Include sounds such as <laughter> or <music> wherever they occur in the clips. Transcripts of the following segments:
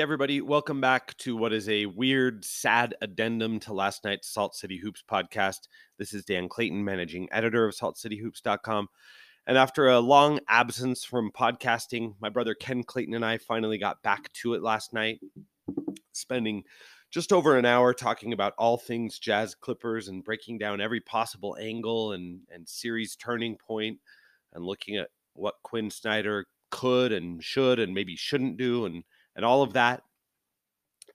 everybody. Welcome back to what is a weird, sad addendum to last night's Salt City Hoops podcast. This is Dan Clayton, managing editor of saltcityhoops.com. And after a long absence from podcasting, my brother Ken Clayton and I finally got back to it last night, spending just over an hour talking about all things Jazz Clippers and breaking down every possible angle and, and series turning point and looking at what Quin Snyder could and should and maybe shouldn't do and and all of that.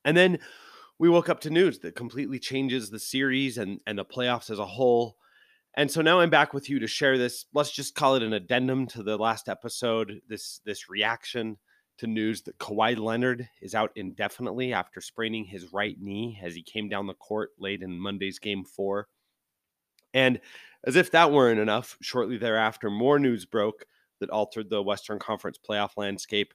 And then we woke up to news that completely changes the series and and the playoffs as a whole. And so now I'm back with you to share this. Let's just call it an addendum to the last episode. This this reaction to news that Kawhi Leonard is out indefinitely after spraining his right knee as he came down the court late in Monday's game four. And as if that weren't enough, shortly thereafter, more news broke that altered the Western Conference playoff landscape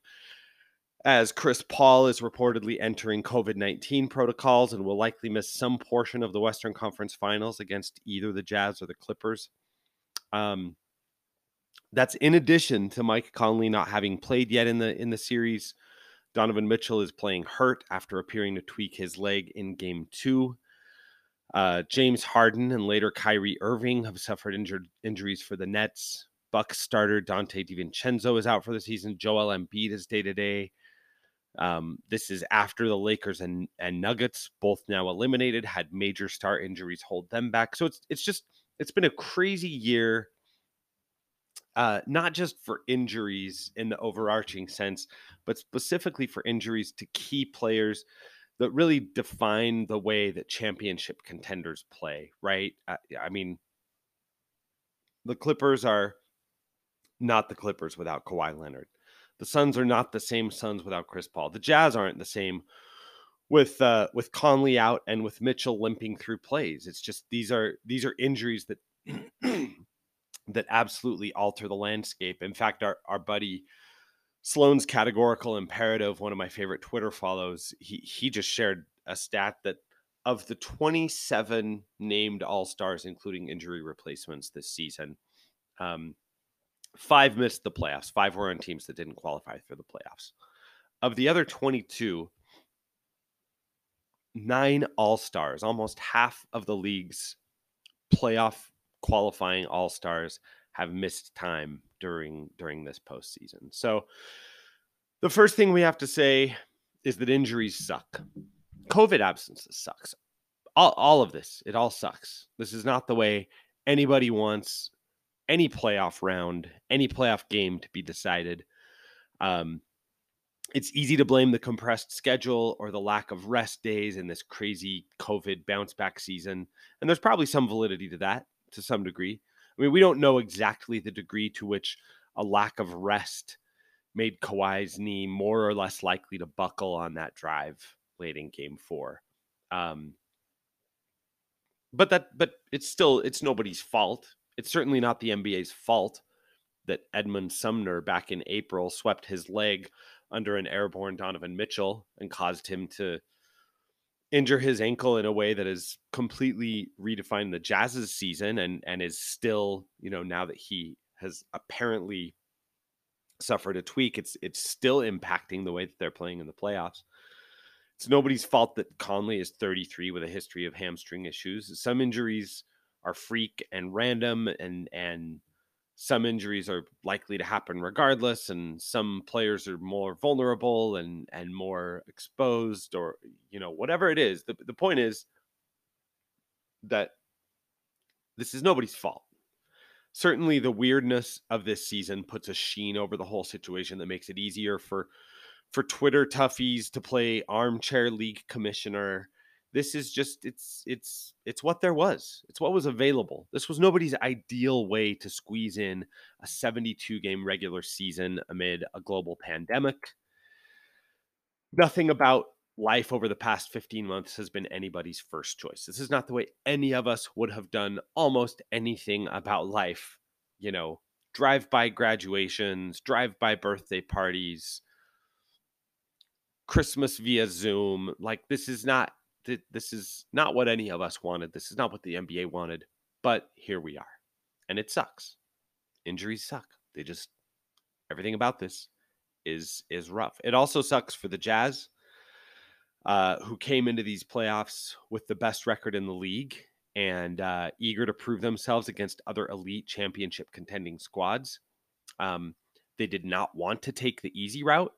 as Chris Paul is reportedly entering COVID 19 protocols and will likely miss some portion of the Western Conference finals against either the Jazz or the Clippers. Um, that's in addition to Mike Conley not having played yet in the in the series. Donovan Mitchell is playing hurt after appearing to tweak his leg in game two. Uh, James Harden and later Kyrie Irving have suffered injured injuries for the Nets. Bucks starter Donte DiVincenzo is out for the season. Joel Embiid is day to day. Um, this is after the Lakers and, and Nuggets, both now eliminated, had major star injuries hold them back. So it's it's just it's been a crazy year, uh, not just for injuries in the overarching sense, but specifically for injuries to key players that really define the way that championship contenders play. Right? I, I mean, the Clippers are not the Clippers without Kawhi Leonard. The Suns are not the same Suns without Chris Paul. The Jazz aren't the same with uh, with Conley out and with Mitchell limping through plays. It's just these are these are injuries that <clears throat> that absolutely alter the landscape. In fact, our our buddy Sloan's categorical imperative, one of my favorite Twitter follows, he he just shared a stat that of the 27 named All Stars, including injury replacements this season, um, Five missed the playoffs. Five were on teams that didn't qualify for the playoffs. Of the other 22, nine All Stars, almost half of the league's playoff qualifying All Stars, have missed time during during this postseason. So, the first thing we have to say is that injuries suck. COVID absences sucks. All, all of this, it all sucks. This is not the way anybody wants any playoff round, any playoff game to be decided. Um, it's easy to blame the compressed schedule or the lack of rest days in this crazy COVID bounce back season. And there's probably some validity to that to some degree. I mean, we don't know exactly the degree to which a lack of rest made Kawhi's knee more or less likely to buckle on that drive late in game four. Um, but that, but it's still, it's nobody's fault. It's certainly not the NBA's fault that Edmond Sumner back in April swept his leg under an airborne Donovan Mitchell and caused him to injure his ankle in a way that has completely redefined the Jazz's season and and is still, you know, now that he has apparently suffered a tweak, it's it's still impacting the way that they're playing in the playoffs. It's nobody's fault that Conley is 33 with a history of hamstring issues. Some injuries are freak and random and and some injuries are likely to happen regardless and some players are more vulnerable and and more exposed or you know whatever it is. The, the point is that this is nobody's fault. Certainly the weirdness of this season puts a sheen over the whole situation that makes it easier for for twitter toughies to play armchair league commissioner this is just it's it's it's what there was. It's what was available. This was nobody's ideal way to squeeze in a 72 game regular season amid a global pandemic. Nothing about life over the past 15 months has been anybody's first choice. This is not the way any of us would have done almost anything about life you know drive by graduations drive by birthday parties christmas via zoom like this is not th- this is not what any of us wanted. This is not what the NBA wanted, but here we are. And it sucks. Injuries suck. They just everything about this is is rough. It also sucks for the Jazz uh, who came into these playoffs with the best record in the league and uh, eager to prove themselves against other elite championship contending squads. Um, they did not want to take the easy route.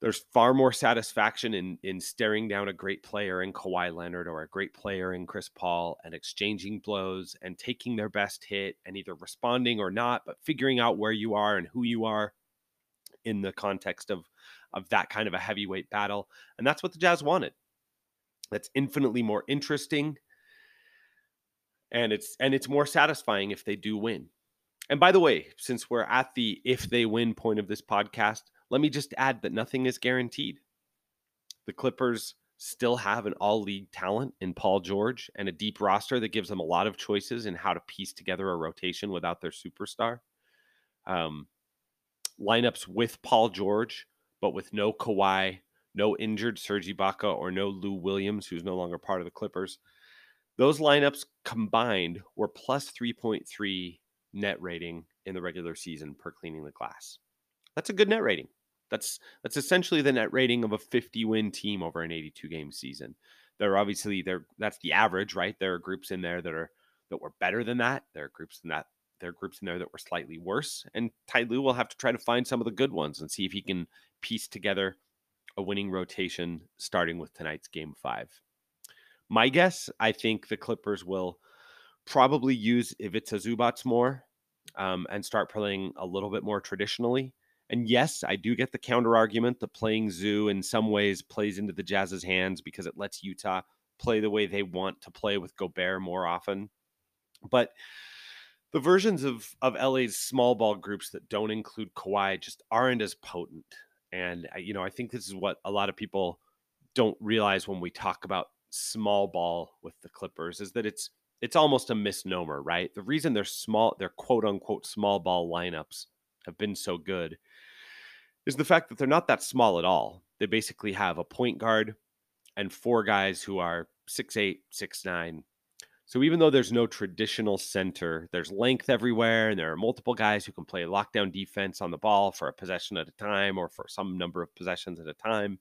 There's far more satisfaction in in staring down a great player in Kawhi Leonard or a great player in Chris Paul and exchanging blows and taking their best hit and either responding or not, but figuring out where you are and who you are in the context of of that kind of a heavyweight battle. And that's what the Jazz wanted. That's infinitely more interesting and it's and it's more satisfying if they do win. And by the way, since we're at the if they win point of this podcast, let me just add that nothing is guaranteed. The Clippers still have an all league talent in Paul George and a deep roster that gives them a lot of choices in how to piece together a rotation without their superstar. Um, lineups with Paul George, but with no Kawhi, no injured Serge Ibaka, or no Lou Williams, who's no longer part of the Clippers. Those lineups combined were plus 3.3 net rating in the regular season per cleaning the glass. That's a good net rating. That's that's essentially the net rating of a 50 win team over an 82 game season. There are obviously there that's the average, right? There are groups in there that are that were better than that. There are groups in that there are groups in there that were slightly worse. And Ty Lue will have to try to find some of the good ones and see if he can piece together a winning rotation starting with tonight's game five. My guess, I think the Clippers will probably use Ivica Zubac more um, and start playing a little bit more traditionally. And yes, I do get the counter argument that playing Zoo in some ways plays into the Jazz's hands because it lets Utah play the way they want to play with Gobert more often. But the versions of of LA's small ball groups that don't include Kawhi just aren't as potent. And you know, I think this is what a lot of people don't realize when we talk about small ball with the Clippers is that it's it's almost a misnomer, right? The reason they're small, their quote unquote small ball lineups have been so good is the fact that they're not that small at all. They basically have a point guard and four guys who are six eight, six nine. So even though there's no traditional center, there's length everywhere, and there are multiple guys who can play lockdown defense on the ball for a possession at a time or for some number of possessions at a time.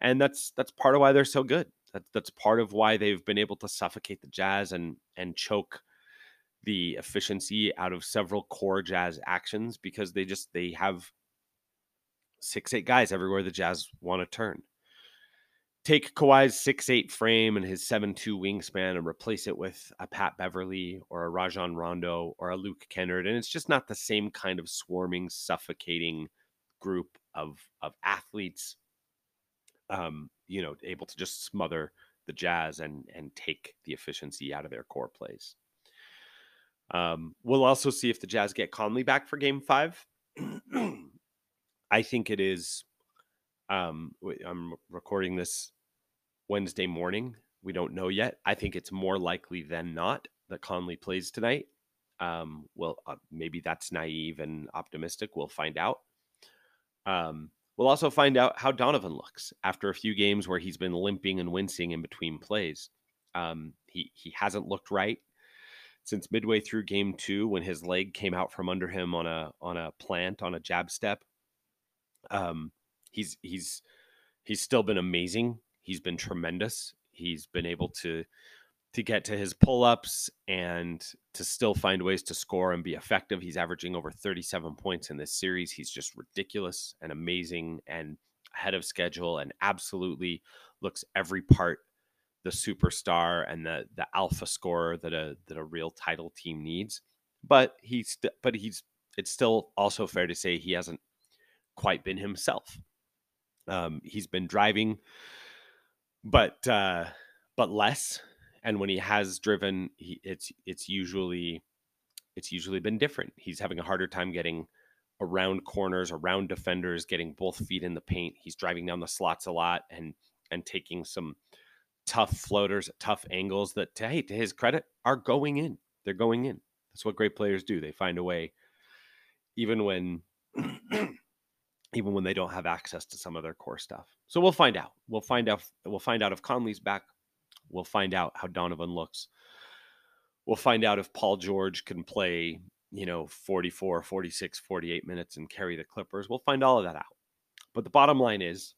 And that's that's part of why they're so good. That, that's part of why they've been able to suffocate the Jazz and and choke the efficiency out of several core Jazz actions because they just they have six eight guys everywhere the Jazz want to turn. Take Kawhi's six eight frame and his seven two wingspan and replace it with a Pat Beverley or a Rajon Rondo or a Luke Kennard, and it's just not the same kind of swarming, suffocating group of of athletes um, you know, able to just smother the Jazz and and take the efficiency out of their core plays. Um, we'll also see if the Jazz get Conley back for Game Five. <clears throat> I think it is. Um, I'm recording this Wednesday morning. We don't know yet. I think it's more likely than not that Conley plays tonight. Um, well, uh, maybe that's naive and optimistic. We'll find out. Um, We'll also find out how Donovan looks after a few games where he's been limping and wincing in between plays. Um, he he hasn't looked right since midway through game two when his leg came out from under him on a on a plant on a jab step. Um, he's he's he's still been amazing. He's been tremendous. He's been able to to get to his pull-ups and to still find ways to score and be effective. He's averaging over 37 points in this series. He's just ridiculous and amazing and ahead of schedule and absolutely looks every part the superstar and the the alpha scorer that a that a real title team needs. But he's but he's it's still also fair to say he hasn't quite been himself. Um, he's been driving, but uh, but less and when he has driven, he, it's it's usually it's usually been different. He's having a harder time getting around corners, around defenders, getting both feet in the paint. He's driving down the slots a lot and and taking some tough floaters, tough angles that, to, hey, to his credit, are going in. They're going in. That's what great players do. They find a way, even when even when they don't have access to some of their core stuff. So we'll find out. We'll find out. We'll find out if Conley's back. We'll find out how Donovan looks. We'll find out if Paul George can play, you know, 44, 46, 48 minutes and carry the Clippers. We'll find all of that out. But the bottom line is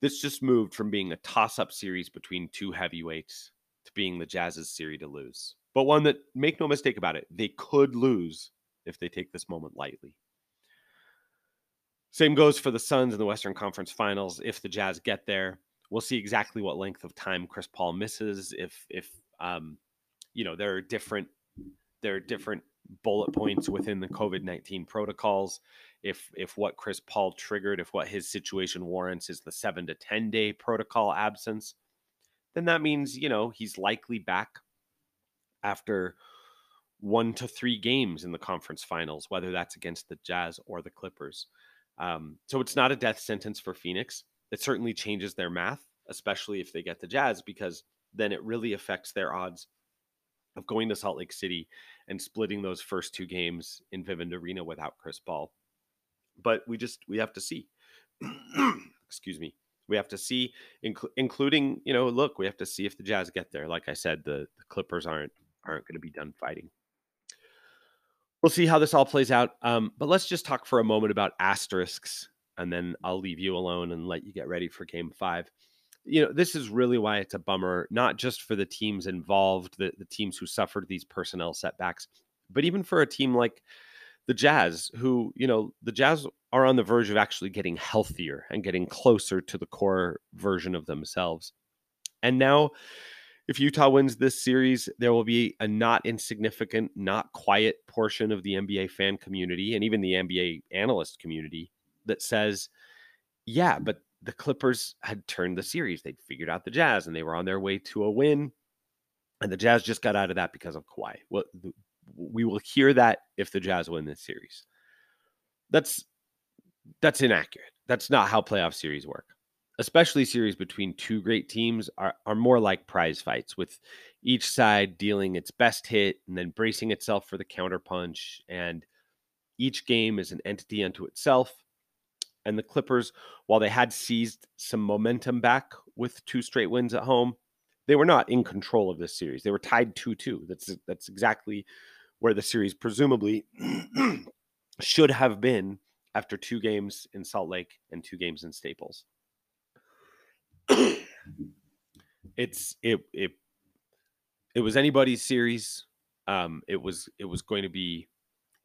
this just moved from being a toss-up series between two heavyweights to being the Jazz's series to lose. But one that make no mistake about it, they could lose if they take this moment lightly. Same goes for the Suns in the Western Conference Finals. If the Jazz get there, we'll see exactly what length of time Chris Paul misses. If if um, you know there are different there are different bullet points within the COVID nineteen protocols. If if what Chris Paul triggered, if what his situation warrants is the seven to ten day protocol absence, then that means you know he's likely back after one to three games in the conference finals, whether that's against the Jazz or the Clippers. Um, so it's not a death sentence for Phoenix. It certainly changes their math, especially if they get the Jazz, because then it really affects their odds of going to Salt Lake City and splitting those first two games in Vivint Arena without Chris Paul. But we just we have to see. <clears throat> Excuse me. We have to see, inc- including you know, look, we have to see if the Jazz get there. Like I said, the, the Clippers aren't aren't going to be done fighting we'll see how this all plays out. Um, but let's just talk for a moment about asterisks, and then I'll leave you alone and let you get ready for Game Five. You know, this is really why it's a bummer, not just for the teams involved, the, the teams who suffered these personnel setbacks, but even for a team like the Jazz, who, you know, the Jazz are on the verge of actually getting healthier and getting closer to the core version of themselves. And now if Utah wins this series, there will be a not insignificant, not quiet portion of the NBA fan community and even the NBA analyst community that says, yeah, but the Clippers had turned the series. They'd figured out the Jazz and they were on their way to a win. And the Jazz just got out of that because of Kawhi. Well, we will hear that if the Jazz win this series. That's that's inaccurate. That's not how playoff series work especially series between two great teams, are, are more like prize fights, with each side dealing its best hit and then bracing itself for the counterpunch. And each game is an entity unto itself. And the Clippers, while they had seized some momentum back with two straight wins at home, they were not in control of this series. They were tied 2 2. That's, that's exactly where the series presumably <clears throat> should have been after two games in Salt Lake and two games in Staples. It's it it it was anybody's series. Um, it was it was going to be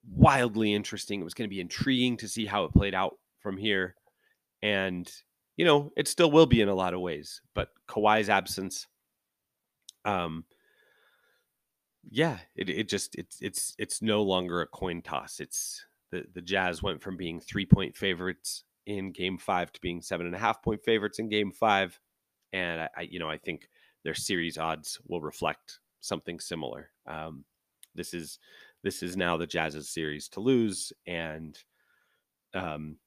wildly interesting. It was going to be intriguing to see how it played out from here, and you know it still will be in a lot of ways. But Kawhi's absence, um, yeah, it it just it's it's it's no longer a coin toss. It's the the Jazz went from being three point favorites in game five to being seven and a half point favorites in game five. And I, I you know, I think their series odds will reflect something similar. Um, this is this is now the Jazz's series to lose, and um,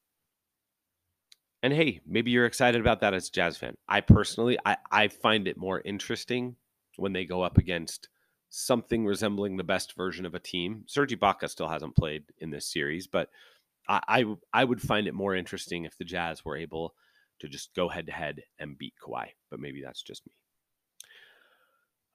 and hey, maybe you're excited about that as a Jazz fan. I personally, I I find it more interesting when they go up against something resembling the best version of a team. Serge Ibaka still hasn't played in this series, but I, I, I would find it more interesting if the Jazz were able to just go head to head and beat Kawhi. But maybe that's just me.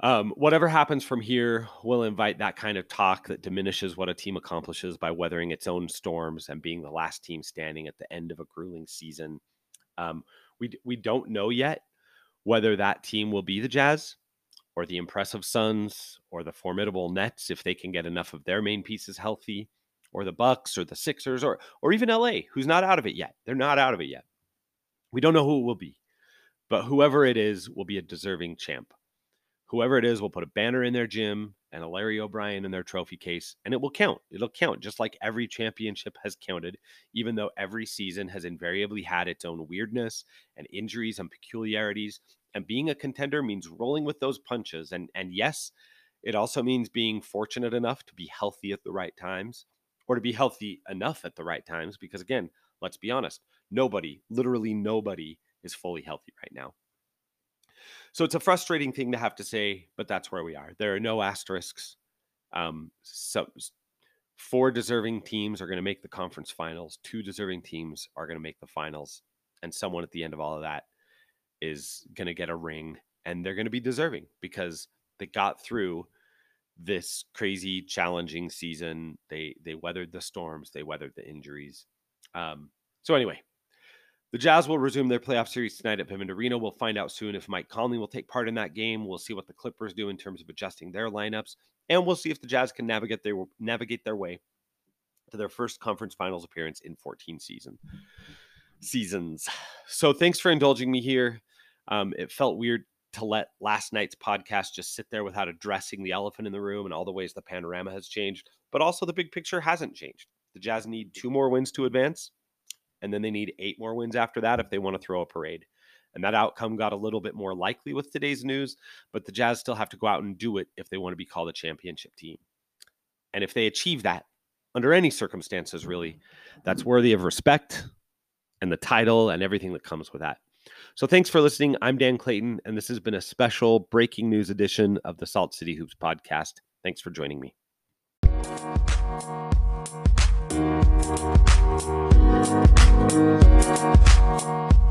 Um, whatever happens from here will invite that kind of talk that diminishes what a team accomplishes by weathering its own storms and being the last team standing at the end of a grueling season. Um, we we don't know yet whether that team will be the Jazz or the impressive Suns or the formidable Nets if they can get enough of their main pieces healthy or the Bucks or the Sixers or or even LA, who's not out of it yet. They're not out of it yet. We don't know who it will be, but whoever it is will be a deserving champ. Whoever it is will put a banner in their gym and a Larry O'Brien in their trophy case, and it will count. It'll count just like every championship has counted, even though every season has invariably had its own weirdness and injuries and peculiarities. And being a contender means rolling with those punches. And and yes, it also means being fortunate enough to be healthy at the right times or to be healthy enough at the right times. Because again, let's be honest, nobody, literally nobody, is fully healthy right now. So it's a frustrating thing to have to say, but that's where we are. There are no asterisks. Um, so four deserving teams are going to make the conference finals. Two deserving teams are going to make the finals, and someone at the end of all of that is going to get a ring, and they're going to be deserving because they got through this crazy challenging season. They they weathered the storms, they weathered the injuries. Um, so anyway, The Jazz will resume their playoff series tonight at Vivint Arena. We'll find out soon if Mike Conley will take part in that game. We'll see what the Clippers do in terms of adjusting their lineups, and we'll see if the Jazz can navigate their navigate their way to their first conference finals appearance in 14 season seasons. So thanks for indulging me here. Um, it felt weird to let last night's podcast just sit there without addressing the elephant in the room and all the ways the panorama has changed, but also the big picture hasn't changed. The Jazz need two more wins to advance and then they need eight more wins after that if they want to throw a parade. And that outcome got a little bit more likely with today's news, but the Jazz still have to go out and do it if they want to be called a championship team. And if they achieve that, under any circumstances, really, that's worthy of respect and the title and everything that comes with that. So thanks for listening. I'm Dan Clayton, and this has been a special breaking news edition of the Salt City Hoops podcast. Thanks for joining me. We'll be right.